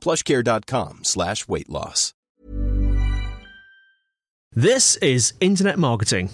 plushcare.com slash weight loss. This is Internet Marketing.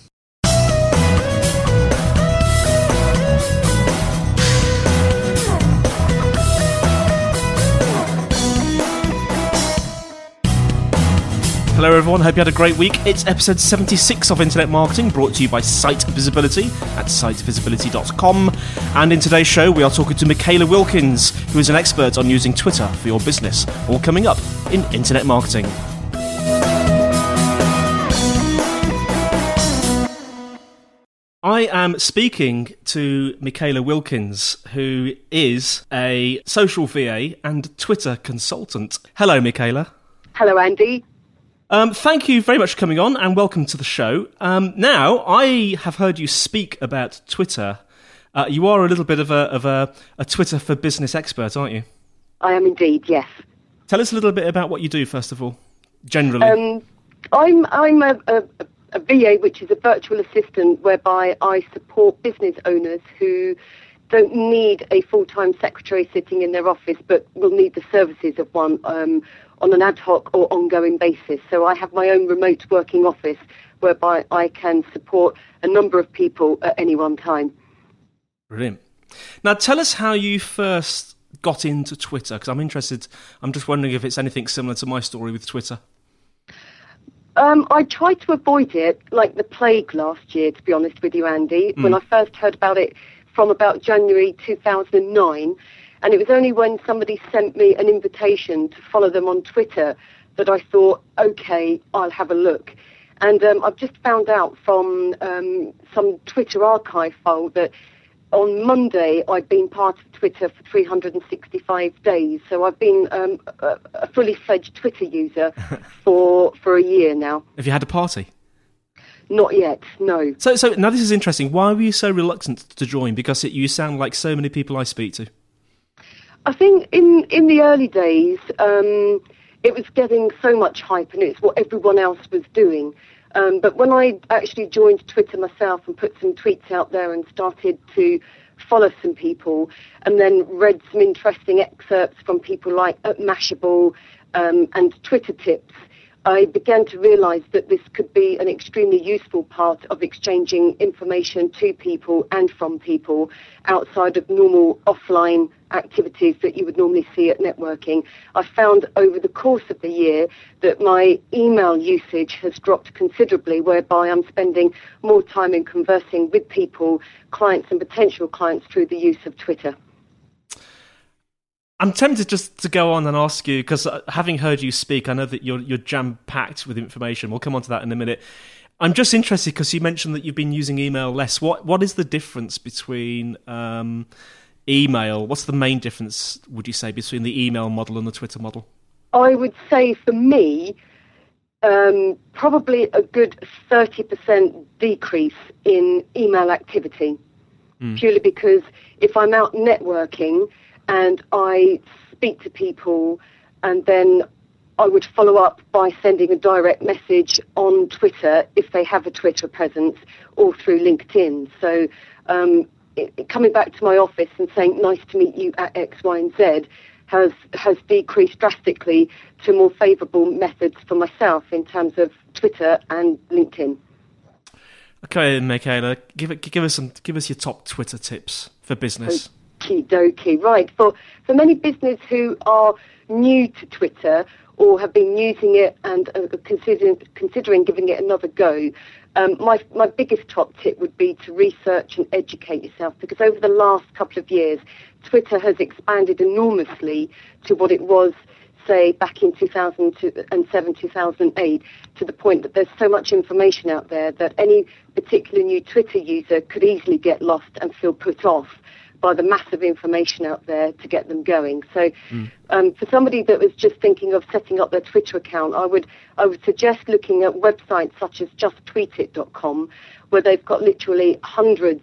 Everyone. Hope you had a great week. It's episode 76 of Internet Marketing, brought to you by Site Visibility at sitevisibility.com. And in today's show, we are talking to Micala Wilkins, who is an expert on using Twitter for your business. All coming up in Internet Marketing. I am speaking to Micala Wilkins, who is a social VA and Twitter consultant. Hello, Micala. Hello, Andy. Um, thank you very much for coming on and welcome to the show. Um, now, I have heard you speak about Twitter. Uh, you are a little bit of a, of a, a Twitter for business expert, aren't you? I am indeed, yes. Tell us a little bit about what you do, first of all, generally. Um, I'm I'm a, a, a VA, which is a virtual assistant, whereby I support business owners who don't need a full-time secretary sitting in their office, but will need the services of one um, on an ad hoc or ongoing basis. So I have my own remote working office, whereby I can support a number of people at any one time. Brilliant. Now, tell us how you first got into Twitter, because I'm interested. I'm just wondering if it's anything similar to my story with Twitter. Um, I tried to avoid it like the plague last year, to be honest with you, Andy. When I first heard about it from about January 2009, and it was only when somebody sent me an invitation to follow them on Twitter that I thought, okay, I'll have a look. And um, I've just found out from um, some Twitter archive file that on Monday I've been part of Twitter for 365 days. So I've been um, a, a fully fledged Twitter user for for a year now. Have you had a party? Not yet, no. So, so now this is interesting. Why were you so reluctant to join? Because it, you sound like so many people I speak to. I think in in the early days, um, it was getting so much hype, and it's what everyone else was doing. Um, but when I actually joined Twitter myself and put some tweets out there and started to follow some people, and then read some interesting excerpts from people like at Mashable um, and Twitter Tips, I began to realise that this could be an extremely useful part of exchanging information to people and from people outside of normal offline activities that you would normally see at networking. I found over the course of the year that my email usage has dropped considerably, whereby I'm spending more time in conversing with people, clients and potential clients through the use of Twitter. I'm tempted just to go on and ask you because having heard you speak, I know that you're you're jam packed with information. We'll come on to that in a minute. I'm just interested because you mentioned that you've been using email less. What what is the difference between um, email? What's the main difference? Would you say between the email model and the Twitter model? I would say for me, um, probably a good 30% decrease in email activity. Purely because if I'm out networking and I speak to people and then I would follow up by sending a direct message on Twitter if they have a Twitter presence or through LinkedIn. So um, it, coming back to my office and saying nice to meet you at X, Y, and Z has has decreased drastically to more favourable methods for myself in terms of Twitter and LinkedIn. Okay, Micala, give it, give us some, give us your top Twitter tips for business. Okie dokie. Right. For, for many business who are new to Twitter or have been using it and uh, considering, considering giving it another go, um, my, my biggest top tip would be to research and educate yourself because over the last couple of years, Twitter has expanded enormously to what it was say back in 2007, 2008, to the point that there's so much information out there that any particular new Twitter user could easily get lost and feel put off by the massive information out there to get them going. So, mm. um, for somebody that was just thinking of setting up their Twitter account, I would I would suggest looking at websites such as justtweetit.com, where they've got literally hundreds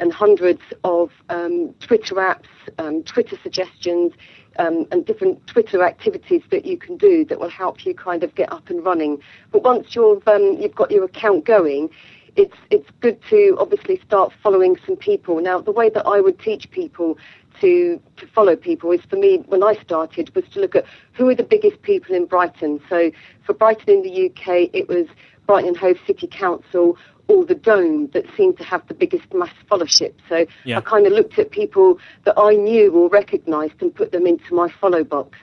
and hundreds of um, Twitter apps, um, Twitter suggestions, um, and different Twitter activities that you can do that will help you kind of get up and running. But once you've um, you've got your account going, it's it's good to obviously start following some people. Now, the way that I would teach people to to follow people is for me when I started was to look at who are the biggest people in Brighton. So for Brighton in the UK, it was Brighton and Hove City Council or the Dome that seemed to have the biggest mass followership. So yeah. I kind of looked at people that I knew or recognised and put them into my follow box.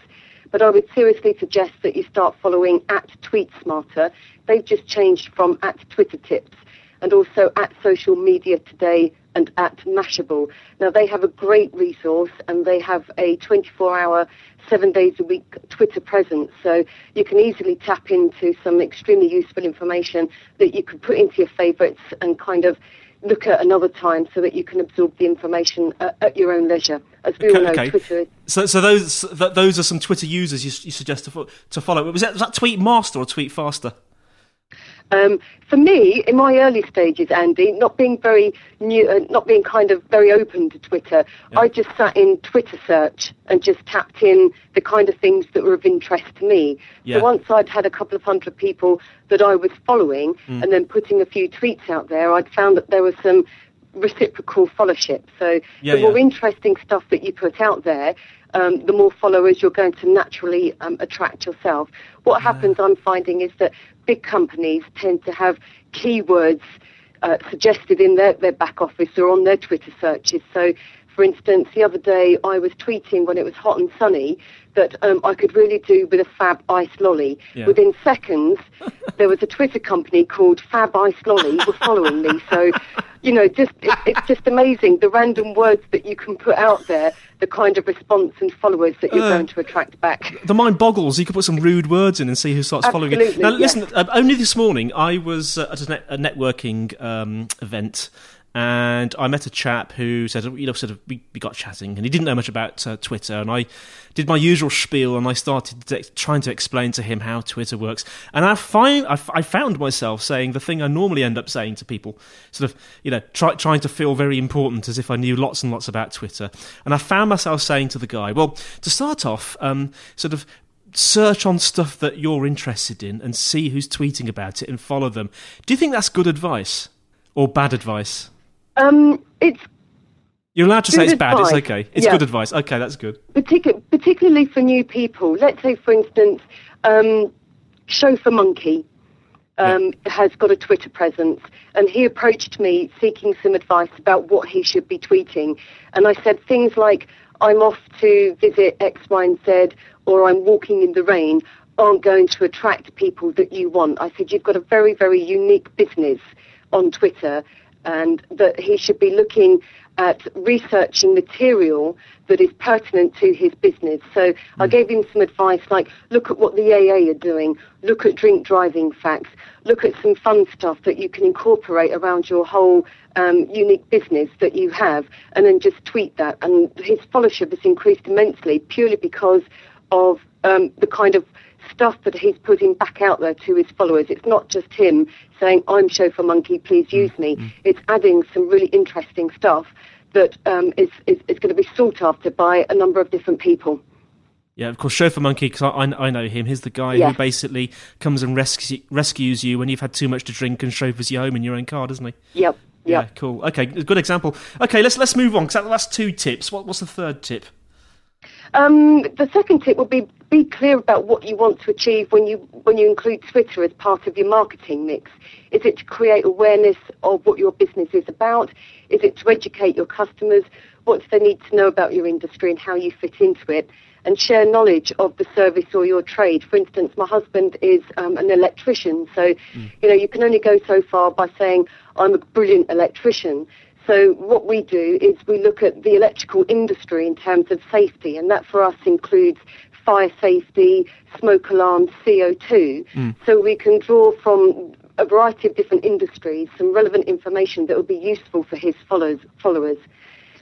But I would seriously suggest that you start following at Tweet Smarter. They've just changed from at Twitter Tips and also at Social Media Today and at Mashable. Now, they have a great resource and they have a 24 hour, seven days a week Twitter presence. So you can easily tap into some extremely useful information that you can put into your favorites and kind of look at another time so that you can absorb the information at, at your own leisure. As we okay, all know, okay. Twitter is. So, so those th- those are some Twitter users you, you suggest to, fo- to follow. Was that, was that Tweet Master or Tweet Faster? Um, for me, in my early stages, Andy, not being very new, uh, not being kind of very open to Twitter, yeah. I just sat in Twitter search and just tapped in the kind of things that were of interest to me. Yeah. So once I'd had a couple of hundred people that I was following mm. and then putting a few tweets out there, I'd found that there was some reciprocal followership. So yeah, the more interesting stuff that you put out there, um, the more followers you're going to naturally um, attract yourself. What happens, I'm finding, is that big companies tend to have keywords uh, suggested in their, their back office or on their Twitter searches. So, for instance, the other day I was tweeting when it was hot and sunny that um, I could really do with a Fab Ice Lolly. Yeah. Within seconds, there was a Twitter company called Fab Ice Lolly were following me. So, you know, just it, it's just amazing the random words that you can put out there the kind of response and followers that you're uh, going to attract back. The mind boggles. You could put some rude words in and see who starts Absolutely, following it. Now, yes. listen, uh, only this morning I was uh, at a, net- a networking um, event and I met a chap who said, you know, sort of, we, we got chatting, and he didn't know much about uh, Twitter, and I did my usual spiel, and I started to, trying to explain to him how Twitter works, and I find I, I, found myself saying the thing I normally end up saying to people, sort of, you know, try, trying to feel very important, as if I knew lots and lots about Twitter, and I found myself saying to the guy, well, to start off, um, sort of search on stuff that you're interested in and see who's tweeting about it and follow them. Do you think that's good advice or bad advice? Um, it's you're allowed to say it's bad. It's okay. It's yeah. good advice. Okay, that's good. Particu- particularly for new people. Let's say, for instance, um, Chauffeur Monkey um, yeah. has got a Twitter presence, and he approached me seeking some advice about what he should be tweeting. And I said things like, "I'm off to visit X, Y, and Z," or "I'm walking in the rain." Aren't going to attract people that you want. I said you've got a very, very unique business on Twitter and that he should be looking at researching material that is pertinent to his business. So mm. I gave him some advice like look at what the AA are doing, look at drink driving facts, look at some fun stuff that you can incorporate around your whole um, unique business that you have, and then just tweet that. And his followership has increased immensely purely because of um, the kind of stuff that he's putting back out there to his followers. It's not just him saying, I'm Chauffeur Monkey, please use me. Mm-hmm. It's adding some really interesting stuff that um, is, is, is going to be sought after by a number of different people. Yeah, of course, Chauffeur Monkey, because I, I, know him. He's the guy who basically comes and rescue, rescues you when you've had too much to drink and chauffeurs you home in your own car, doesn't he? Yep. Yeah, cool. Okay, good example. Okay, let's let's move on because that's two tips. What, what's the third tip? Um, the second tip would be be clear about what you want to achieve when you when you include Twitter as part of your marketing mix. Is it to create awareness of what your business is about? Is it to educate your customers? what do they need to know about your industry and how you fit into it, and share knowledge of the service or your trade. For instance, my husband is um, an electrician, so mm. you know you can only go so far by saying I'm a brilliant electrician. So what we do is we look at the electrical industry in terms of safety, and that for us includes fire safety, smoke alarms, CO2. Mm. So we can draw from a variety of different industries some relevant information that will be useful for his followers. followers.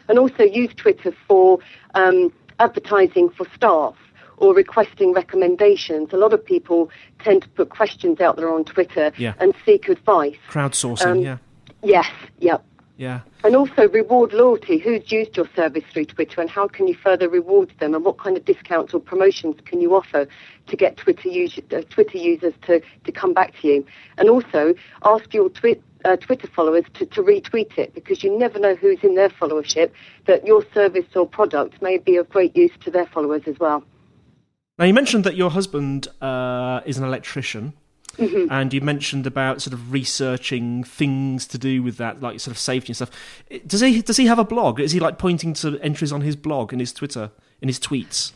And also use Twitter for um, advertising for staff or requesting recommendations. A lot of people tend to put questions out there on Twitter yeah. and seek advice. Crowdsourcing, um, yeah. Yes, yep. Yeah. And also reward loyalty. Who's used your service through Twitter and how can you further reward them and what kind of discounts or promotions can you offer to get Twitter, us- uh, Twitter users to, to come back to you? And also ask your twi- uh, Twitter followers to, to retweet it because you never know who's in their followership that your service or product may be of great use to their followers as well. Now, you mentioned that your husband uh, is an electrician. Mm-hmm. And you mentioned about sort of researching things to do with that, like sort of safety and stuff. Does he does he have a blog? Is he like pointing to entries on his blog and his Twitter in his tweets?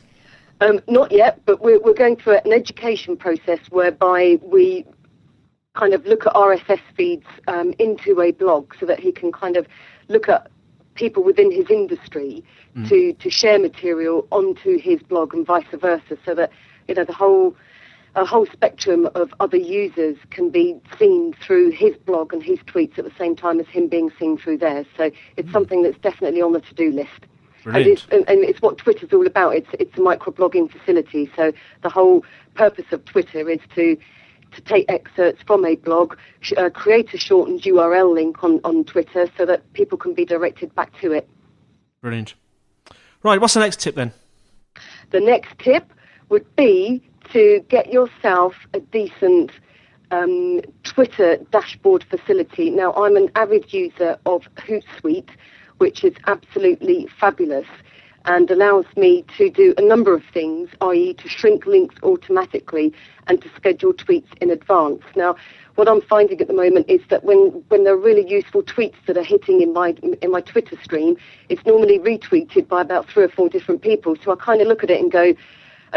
Um, not yet, but we're, we're going through an education process whereby we kind of look at RSS feeds um, into a blog so that he can kind of look at people within his industry mm. to, to share material onto his blog and vice versa so that you know the whole a whole spectrum of other users can be seen through his blog and his tweets at the same time as him being seen through theirs. So it's something that's definitely on the to-do list. And it's, and, it's, what Twitter's all about. It's, it's a microblogging facility. So the whole purpose of Twitter is to to take excerpts from a blog, uh, create a shortened URL link on, on Twitter so that people can be directed back to it. Brilliant. Right, what's the next tip then? The next tip would be to get yourself a decent um, Twitter dashboard facility. Now, I'm an avid user of Hootsuite, which is absolutely fabulous and allows me to do a number of things, i.e., to shrink links automatically and to schedule tweets in advance. Now, what I'm finding at the moment is that when, when there are really useful tweets that are hitting in my in my Twitter stream, it's normally retweeted by about three or four different people. So I kind of look at it and go,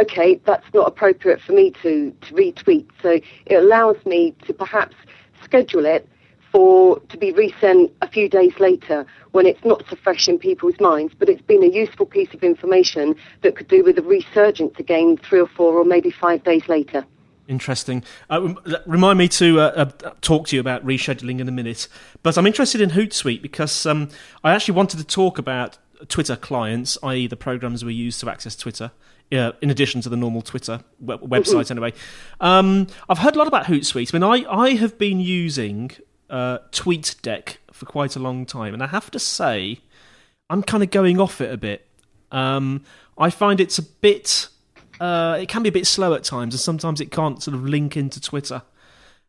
okay, that's not appropriate for me to, to retweet. So it allows me to perhaps schedule it for to be resent a few days later when it's not so fresh in people's minds, but it's been a useful piece of information that could do with a resurgence again three or four or maybe five days later. Interesting. Uh, remind me to uh, uh, talk to you about rescheduling in a minute, but I'm interested in Hootsuite because um, I actually wanted to talk about Twitter clients, i.e., the programs we use to access Twitter. Uh, in addition to the normal Twitter website, mm-hmm. anyway. Um, I've heard a lot about Hootsuite. I mean, I, I have been using uh, TweetDeck for quite a long time, and I have to say, I'm kind of going off it a bit. Um, I find it's a bit, uh, it can be a bit slow at times, and sometimes it can't sort of link into Twitter.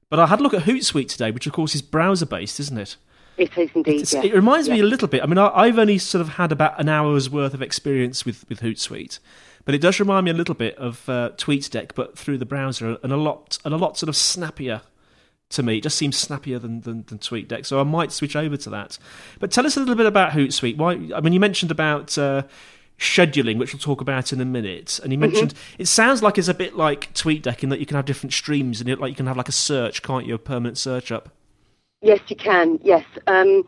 But I had a look at Hootsuite today, which of course is browser based, isn't it? It is indeed. It reminds me a little bit. I mean, I, have only sort of had about an hour's worth of experience with, with Hootsuite, but it does remind me a little bit of uh, TweetDeck, but through the browser, and a lot and a lot sort of snappier to me. It just seems snappier than, than, than TweetDeck, so I might switch over to that. But tell us a little bit about Hootsuite. Why? I mean, you mentioned about. Uh, scheduling, which we'll talk about in a minute. And you mm-hmm. mentioned mm-hmm. it sounds like it's a bit like TweetDeck in that you can have different streams and it, like you can have like a search, can't you? A permanent search up. Yes, you can. Yes. Um,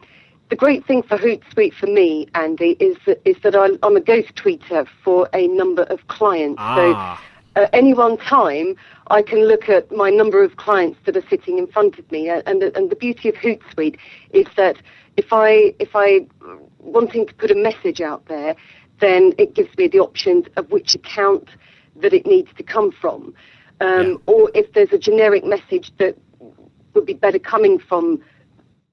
the great thing for Hootsuite for me, Andy, is that, is that I'm, I'm a ghost tweeter for a number of clients. Ah. So at any one time, I can look at my number of clients that are sitting in front of me. And the, and the beauty of Hootsuite is that if I if I wanting to put a message out there, then it gives me the options of which account that it needs to come from. Um, yeah. Or if there's a generic message that would be better coming from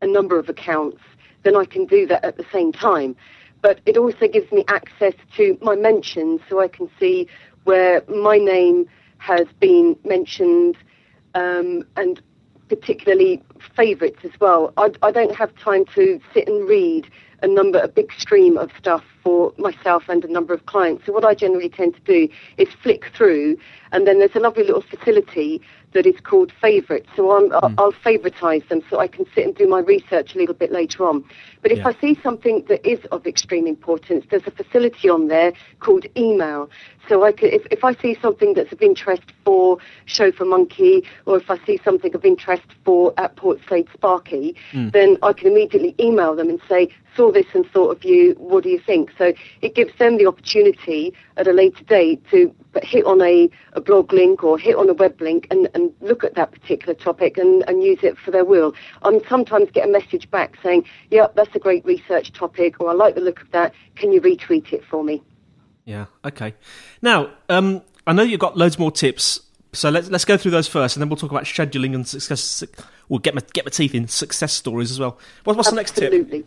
a number of accounts, then I can do that at the same time. But it also gives me access to my mentions so I can see where my name has been mentioned um, and particularly favourites as well. I, I, don't have time to sit and read a number, a big stream of stuff for myself and a number of clients. So what I generally tend to do is flick through, and then there's a lovely little facility that is called favourites. So I'm, mm. I'll favouritize them so I can sit and do my research a little bit later on. But if yeah. I see something that is of extreme importance, there's a facility on there called email. So I could, if, if I see something that's of interest for Chauffeur Monkey, or if I see something of interest for at Portslade Sparky, mm. then I can immediately email them and say, saw this and thought of you, what do you think? So it gives them the opportunity at a later date to hit on a, a blog link or hit on a web link and, and look at that particular topic and, and use it for their will. I sometimes get a message back saying, yeah, that's a great research topic, or I like the look of that. Can you retweet it for me? Yeah, okay. Now, um, I know you've got loads more tips so let's let's go through those first, and then we'll talk about scheduling and success. We'll get my get my teeth in success stories as well. What, what's Absolutely. the next tip? Absolutely.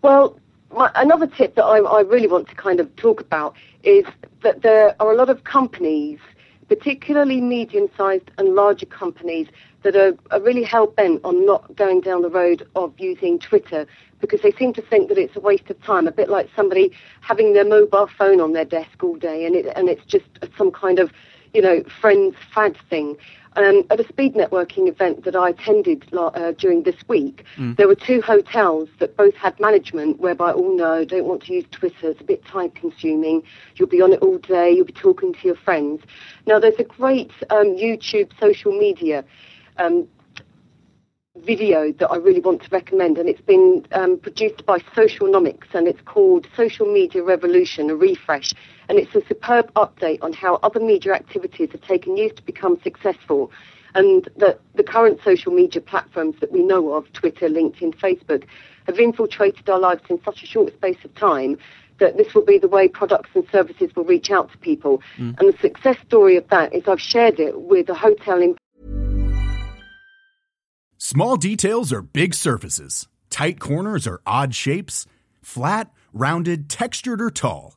Well, my, another tip that I, I really want to kind of talk about is that there are a lot of companies, particularly medium-sized and larger companies, that are, are really hell bent on not going down the road of using Twitter because they seem to think that it's a waste of time, a bit like somebody having their mobile phone on their desk all day, and it and it's just some kind of you know, friends fad thing. Um, at a speed networking event that I attended uh, during this week, mm. there were two hotels that both had management whereby, oh no, don't want to use Twitter, it's a bit time consuming, you'll be on it all day, you'll be talking to your friends. Now, there's a great um, YouTube social media um, video that I really want to recommend, and it's been um, produced by Socialnomics, and it's called Social Media Revolution, a refresh. And it's a superb update on how other media activities have taken years to become successful, and that the current social media platforms that we know of, Twitter, LinkedIn, Facebook, have infiltrated our lives in such a short space of time that this will be the way products and services will reach out to people. Mm. And the success story of that is I've shared it with a hotel in Small details are big surfaces. Tight corners are odd shapes. Flat, rounded, textured, or tall.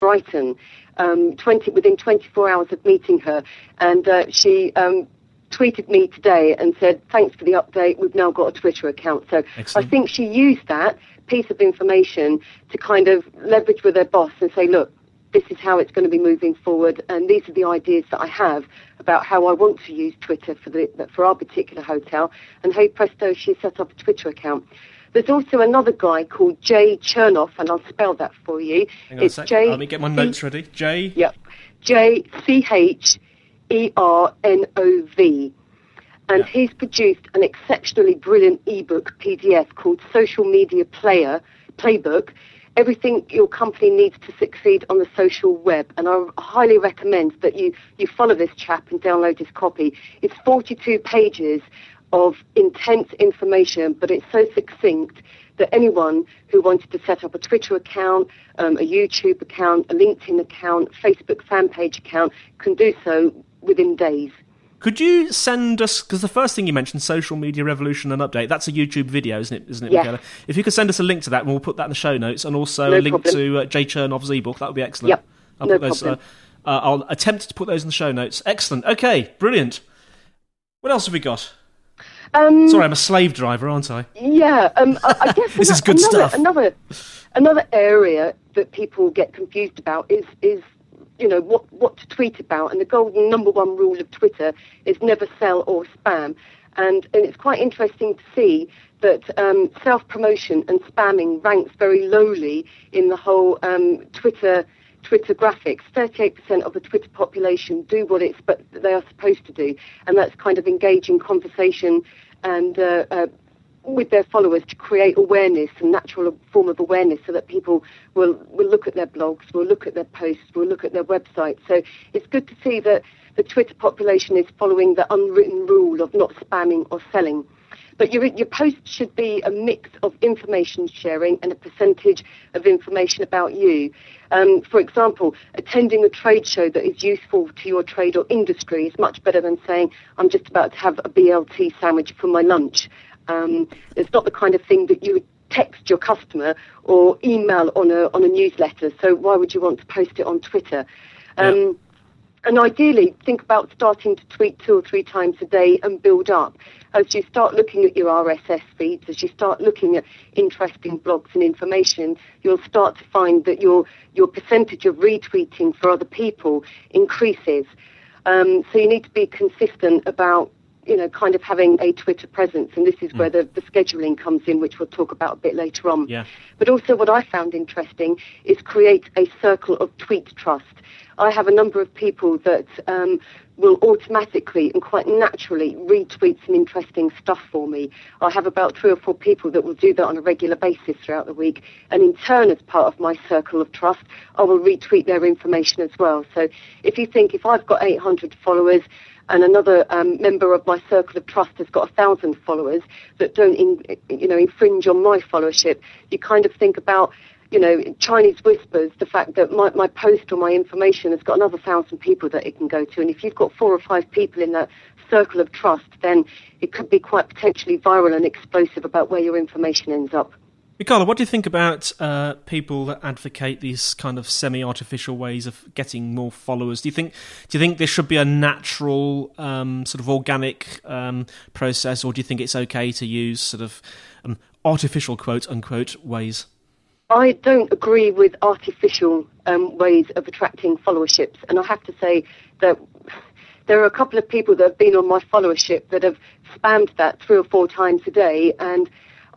Brighton, um, 20, within 24 hours of meeting her, and uh, she... Um, tweeted me today and said, thanks for the update, we've now got a Twitter account. So Excellent. I think she used that piece of information to kind of leverage with her boss and say, look, this is how it's going to be moving forward, and these are the ideas that I have about how I want to use Twitter for the for our particular hotel. And hey presto, she set up a Twitter account. There's also another guy called Jay Chernov, and I'll spell that for you. Hang it's J. Let me get my notes ready. J. Yep. J C H E R N O V and yeah. he's produced an exceptionally brilliant ebook PDF called Social Media Player Playbook. Everything your company needs to succeed on the social web, and I highly recommend that you, you follow this chap and download his copy. It's 42 pages of intense information, but it's so succinct that anyone who wanted to set up a Twitter account, um, a YouTube account, a LinkedIn account, Facebook fan page account can do so within days. Could you send us because the first thing you mentioned, social media revolution and update, that's a YouTube video, isn't it? Isn't it, yes. If you could send us a link to that, and we'll put that in the show notes, and also no a link problem. to uh, Jay Chernov's ebook, that would be excellent. Yep. I'll no put those. Uh, uh, I'll attempt to put those in the show notes. Excellent. Okay, brilliant. What else have we got? Um, Sorry, I'm a slave driver, aren't I? Yeah, um, I, I guess This is good another, stuff. Another, another area that people get confused about is is you know what what to tweet about, and the golden number one rule of Twitter is never sell or spam, and and it's quite interesting to see that um, self promotion and spamming ranks very lowly in the whole um, Twitter. Twitter graphics. 38% of the Twitter population do what it's but they are supposed to do, and that's kind of engaging conversation and uh, uh, with their followers to create awareness, a natural form of awareness, so that people will, will look at their blogs, will look at their posts, will look at their websites. So it's good to see that the Twitter population is following the unwritten rule of not spamming or selling. But your, your post should be a mix of information sharing and a percentage of information about you. Um, for example, attending a trade show that is useful to your trade or industry is much better than saying, I'm just about to have a BLT sandwich for my lunch. Um, it's not the kind of thing that you would text your customer or email on a, on a newsletter. So why would you want to post it on Twitter? Um, and ideally, think about starting to tweet two or three times a day and build up. As you start looking at your RSS feeds, as you start looking at interesting blogs and information, you'll start to find that your, your percentage of retweeting for other people increases. Um, so you need to be consistent about you know, kind of having a Twitter presence, and this is where the, the scheduling comes in, which we'll talk about a bit later on. Yeah. But also, what I found interesting is create a circle of tweet trust. I have a number of people that um, will automatically and quite naturally retweet some interesting stuff for me. I have about three or four people that will do that on a regular basis throughout the week, and in turn, as part of my circle of trust, I will retweet their information as well. So if you think if I've got 800 followers, and another um, member of my circle of trust has got a thousand followers that don't, in, you know, infringe on my followership. You kind of think about, you know, Chinese whispers, the fact that my, my post or my information has got another thousand people that it can go to, and if you've got four or five people in that circle of trust, then it could be quite potentially viral and explosive about where your information ends up. Ricardo, what do you think about uh, people that advocate these kind of semi-artificial ways of getting more followers? Do you think do you think there should be a natural um, sort of organic um, process, or do you think it's okay to use sort of um, artificial quote unquote ways? I don't agree with artificial um, ways of attracting followerships, and I have to say that there are a couple of people that have been on my followership that have spammed that three or four times a day, and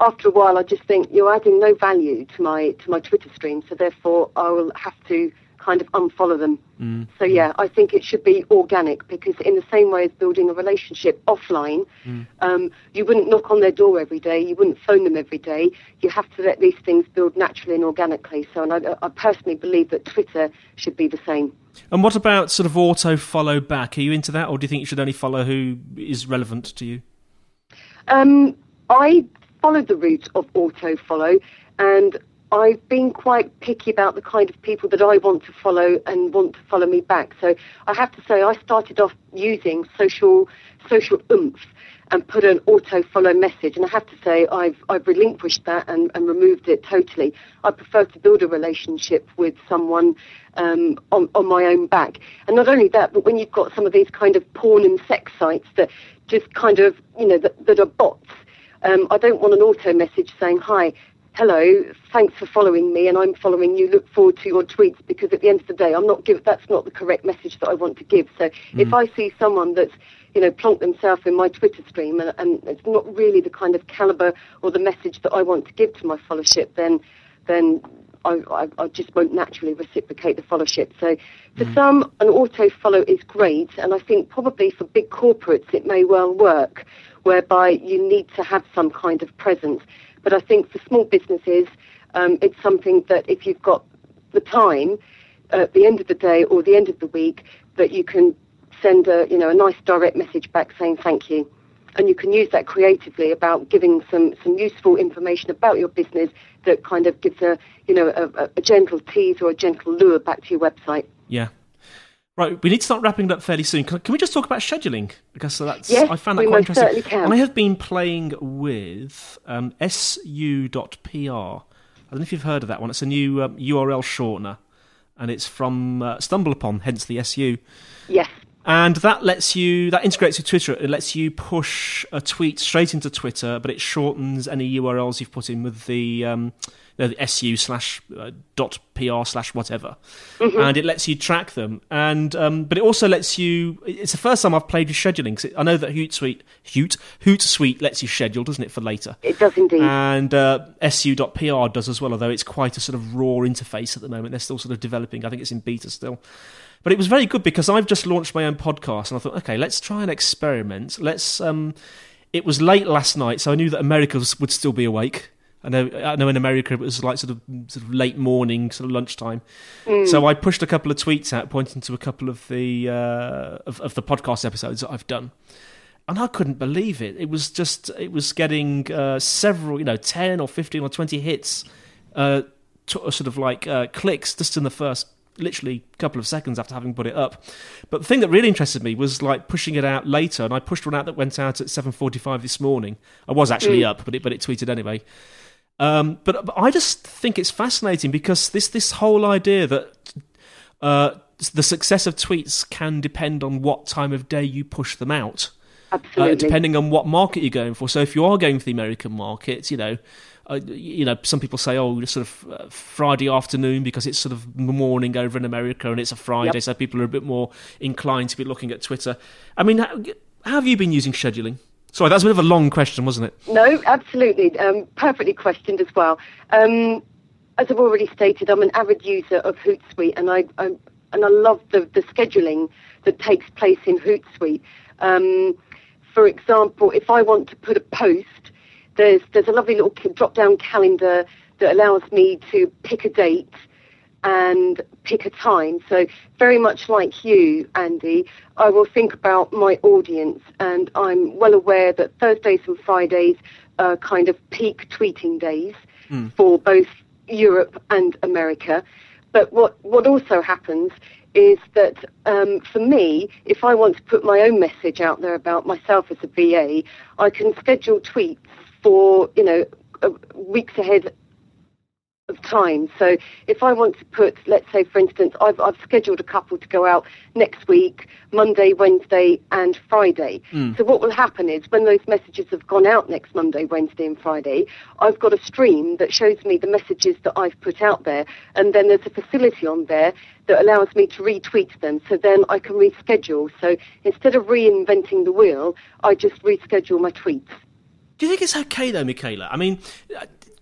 after a while, I just think you're adding no value to my to my Twitter stream, so therefore I will have to kind of unfollow them. Mm. So yeah, I think it should be organic because in the same way as building a relationship offline, Mm. um, you wouldn't knock on their door every day, you wouldn't phone them every day. You have to let these things build naturally and organically. So, and I, I personally believe that Twitter should be the same. And what about sort of auto follow back? Are you into that, or do you think you should only follow who is relevant to you? Um, I followed the route of auto follow, and I've been quite picky about the kind of people that I want to follow and want to follow me back. So I have to say, I started off using social social oomph and put an auto follow message, and I have to say, I've I've relinquished that and, and removed it totally. I prefer to build a relationship with someone um, on on my own back, and not only that, but when you've got some of these kind of porn and sex sites that just kind of you know that, that are bots. Um, I don't want an auto message saying, hi, hello, thanks for following me and I'm following you, look forward to your tweets because at the end of the day, I'm not give, that's not the correct message that I want to give. So if I see someone that's, you know, plonked themselves in my Twitter stream and, and it's not really the kind of caliber or the message that I want to give to my followership, then, then I, I, I just won't naturally reciprocate the followership. So for some, an auto follow is great, and I think probably for big corporates it may well work, whereby you need to have some kind of presence. But I think for small businesses, um, it's something that if you've got the time at the end of the day or the end of the week, that you can send a you know a nice direct message back saying thank you and you can use that creatively about giving some, some useful information about your business that kind of gives a you know a, a gentle tease or a gentle lure back to your website. Yeah. Right, we need to start wrapping it up fairly soon. Can, can we just talk about scheduling? Because that's Yes, I found that quite interesting. can. I have been playing with um, su.pr. I don't know if you've heard of that one. It's a new um, URL shortener, and it's from uh, StumbleUpon, hence the SU. Yes. And that lets you that integrates with Twitter. It lets you push a tweet straight into Twitter, but it shortens any URLs you've put in with the um, you know, the su slash uh, dot pr slash whatever, mm-hmm. and it lets you track them. And um, but it also lets you. It's the first time I've played with scheduling. I know that Hootsuite Hoot Hootsuite lets you schedule, doesn't it, for later? It does indeed. And uh, su.pr does as well, although it's quite a sort of raw interface at the moment. They're still sort of developing. I think it's in beta still. But it was very good because I've just launched my own podcast and I thought, okay, let's try and experiment. Let's. Um, it was late last night, so I knew that America would still be awake. I know, I know in America it was like sort of sort of late morning, sort of lunchtime. Mm. So I pushed a couple of tweets out pointing to a couple of the uh, of, of, the podcast episodes that I've done, and I couldn't believe it. It was just it was getting uh, several, you know, ten or fifteen or twenty hits, uh, to, sort of like uh, clicks just in the first literally a couple of seconds after having put it up. But the thing that really interested me was like pushing it out later, and I pushed one out that went out at 7:45 this morning. I was actually mm. up, but it but it tweeted anyway. Um, but, but, I just think it's fascinating because this this whole idea that uh, the success of tweets can depend on what time of day you push them out. Absolutely. Uh, depending on what market you're going for. So if you are going for the American market, you know, uh, you know, some people say, oh, sort of uh, Friday afternoon because it's sort of morning over in America and it's a Friday, yep. so people are a bit more inclined to be looking at Twitter. I mean, how, how have you been using scheduling? Sorry, that's a bit of a long question, wasn't it? No, absolutely. Um, perfectly questioned as well. Um, as I've already stated, I'm an avid user of Hootsuite, and I, I and I love the, the scheduling that takes place in Hootsuite. Um, for example, if I want to put a post there's there's a lovely little drop down calendar that allows me to pick a date and pick a time. So very much like you, Andy, I will think about my audience, and I'm well aware that Thursdays and Fridays are kind of peak tweeting days mm. for both Europe and America. But what what also happens is that um, for me, if I want to put my own message out there about myself as a VA, I can schedule tweets for, you know, weeks ahead of time. So if I want to put, let's say, for instance, I've, I've scheduled a couple to go out next week, Monday, Wednesday, and Friday. Mm. So what will happen is when those messages have gone out next Monday, Wednesday, and Friday, I've got a stream that shows me the messages that I've put out there, and then there's a facility on there that allows me to retweet them. So then I can reschedule. So instead of reinventing the wheel, I just reschedule my tweets. Do you think it's okay though, Micala? I mean,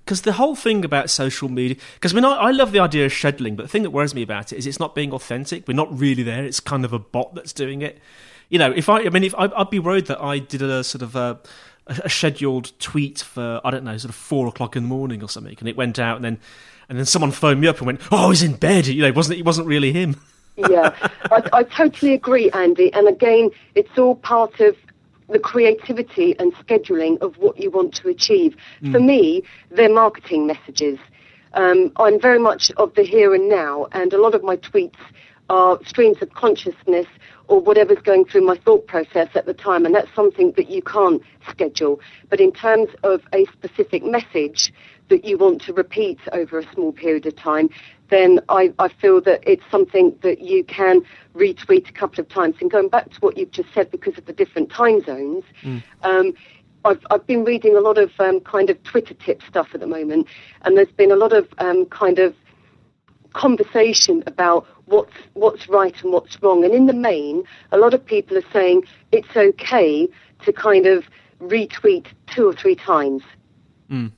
because the whole thing about social media, because I mean, I, I, love the idea of scheduling, but the thing that worries me about it is it's not being authentic. We're not really there. It's kind of a bot that's doing it. You know, if I, I mean, if I, would be worried that I did a sort of a, a, scheduled tweet for I don't know, sort of four o'clock in the morning or something, and it went out, and then and then someone phoned me up and went, "Oh, he's in bed." You know, it wasn't it wasn't really him. yeah, I, I totally agree, Andy. And again, it's all part of the creativity and scheduling of what you want to achieve. Mm. For me, they're marketing messages. Um, I'm very much of the here and now, and a lot of my tweets are streams of consciousness or whatever's going through my thought process at the time, and that's something that you can't schedule. But in terms of a specific message that you want to repeat over a small period of time, then I, I feel that it's something that you can retweet a couple of times. And going back to what you've just said, because of the different time zones, mm. um, I've, I've been reading a lot of um, kind of Twitter tip stuff at the moment, and there's been a lot of um, kind of conversation about what's what's right and what's wrong. And in the main, a lot of people are saying it's okay to kind of retweet two or three times. Mm.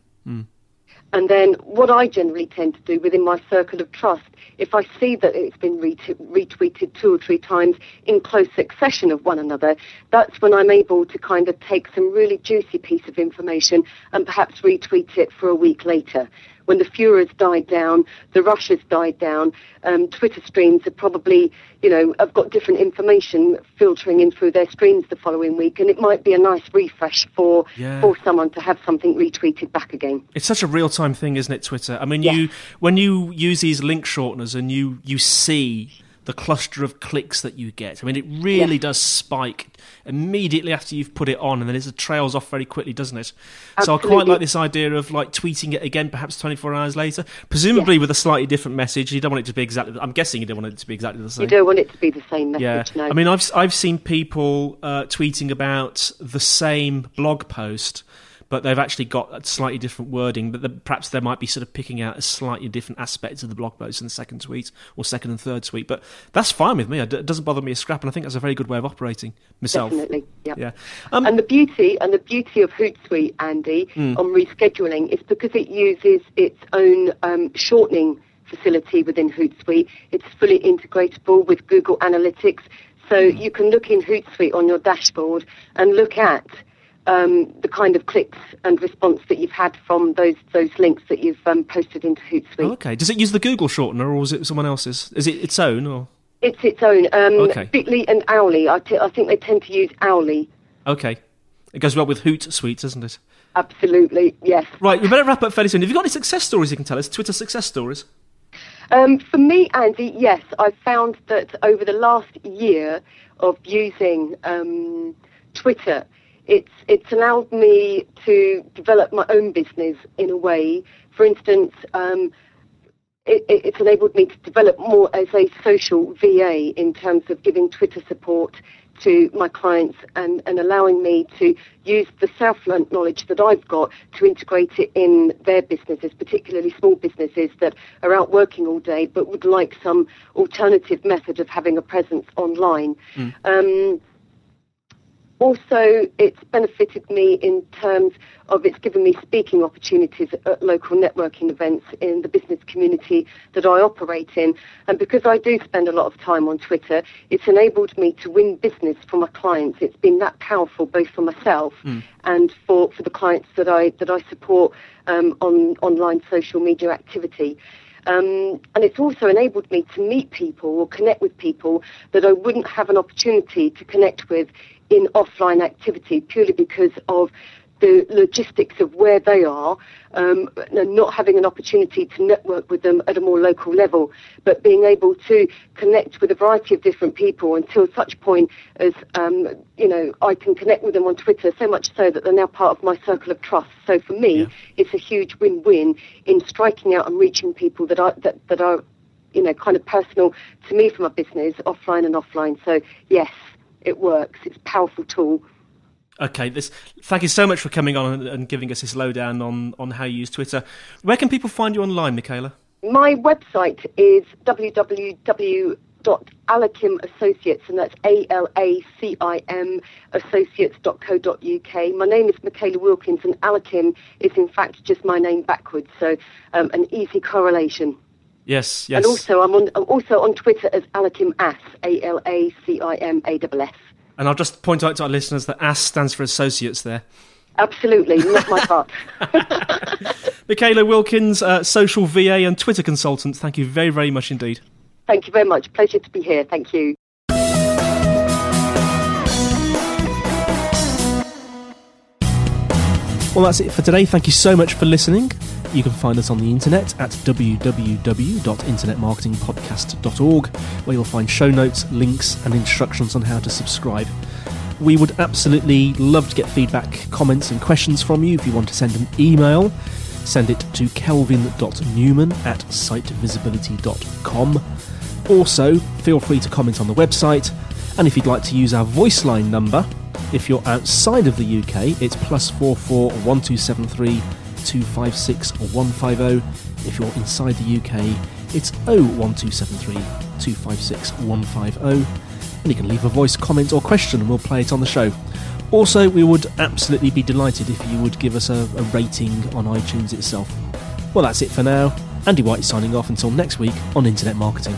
And then what I generally tend to do within my circle of trust, if I see that it's been retweeted two or three times in close succession of one another, that's when I'm able to kind of take some really juicy piece of information and perhaps retweet it for a week later when the furor's died down, the rush has died down, um, Twitter streams are probably, you know, have got different information filtering in through their streams the following week, and it might be a nice refresh for yeah. for someone to have something retweeted back again. It's such a real time thing, isn't it? Twitter. I mean, you when you use these link shorteners and you you see the cluster of clicks that you get. I mean, it really does spike immediately after you've put it on, and then it trails off very quickly, doesn't it? So I quite like this idea of like tweeting it again, perhaps 24 hours later, presumably with a slightly different message. You don't want it to be exactly. I'm guessing you don't want it to be exactly the same. You don't want it to be the same message. Yeah, No. I mean, I've I've seen people uh, tweeting about the same blog post, but they've actually got a slightly different wording. But the, perhaps they might be sort of picking out a slightly different aspects of the blog post in the second tweet or second and third tweet. But that's fine with me. It doesn't bother me a scrap, and I think that's a very good way of operating myself. Definitely, yeah. Yeah. Um, and the beauty and the beauty of Hootsuite, Andy, Hmm. on rescheduling is because it uses its own um, shortening facility within Hootsuite. It's fully integratable with Google Analytics, so Hmm. you can look in Hootsuite on your dashboard and look at um, the kind of clicks and response that you've had from those those links that you've um, posted into Hootsuite. oh, okay. Does it use the Google shortener, or is it someone else's? Is it its own, or It's its own. Um, Okay. Bitly and Owly, I, t- I think they tend to use Owly. okay? It goes well with Hootsuite, doesn't it? Absolutely, yes. Right, we better wrap up fairly soon. Have you got any success stories you can tell us? Twitter success stories? Um, for me, Andy, yes, I've found that over the last year of using um, Twitter, it's it's allowed me to develop my own business in a way. For instance, um, it, it- it's enabled me to develop more as a social VA in terms of giving Twitter support to my clients and, and allowing me to use the self-learned knowledge that I've got to integrate it in their businesses, particularly small businesses that are out working all day but would like some alternative method of having a presence online. Um, also, it's benefited me in terms of it's given me speaking opportunities at local networking events in the business community that I operate in. And because I do spend a lot of time on Twitter, it's enabled me to win business for my clients. It's been that powerful both for myself and for, for the clients that I that I support um, on online social media activity. Um, and it's also enabled me to meet people or connect with people that I wouldn't have an opportunity to connect with in offline activity purely because of the logistics of where they are, um, and not having an opportunity to network with them at a more local level, but being able to connect with a variety of different people until such point as um, you know I can connect with them on Twitter. So much so that they're now part of my circle of trust. So for me, it's a huge win-win in striking out and reaching people that are that, that are you know kind of personal to me for my business, offline and offline. So yes, it works. It's a powerful tool. Okay, this. Thank you so much for coming on and, giving us this lowdown on, on how you use Twitter. Where can people find you online, Micala? My website is www.alacim.associates, and that's A-L-A-C-I-M associates.co.uk. My name is Micala Wilkins, and Alacim is in fact just my name backwards, so um, an easy correlation. Yes, yes. And also, I'm on I'm also on Twitter as Alacim Ass, A-L-A-C-I-M-A-S-S. And I'll just point out to our listeners that AS stands for associates there. Absolutely, not my part. Micala Wilkins, uh, social VA and Twitter consultant, thank you very, very much indeed. Thank you very much. Pleasure to be here. Thank you. Well, that's it for today. Thank you so much for listening. You can find us on the internet at www.internetmarketingpodcast.org, where you'll find show notes, links, and instructions on how to subscribe. We would absolutely love to get feedback, comments, and questions from you. If you want to send an email, send it to kelvin.newman at sitevisibility.com. Also, feel free to comment on the website, and if you'd like to use our voice line number, if you're outside of the UK, it's plus four four one two seven three two five six one five zero. If you're inside the UK, it's oh one two seven three two five six one five zero, and you can leave a voice comment or question, and we'll play it on the show. Also, we would absolutely be delighted if you would give us a, a rating on iTunes itself. Well, that's it for now. Andy White signing off until next week on Internet Marketing.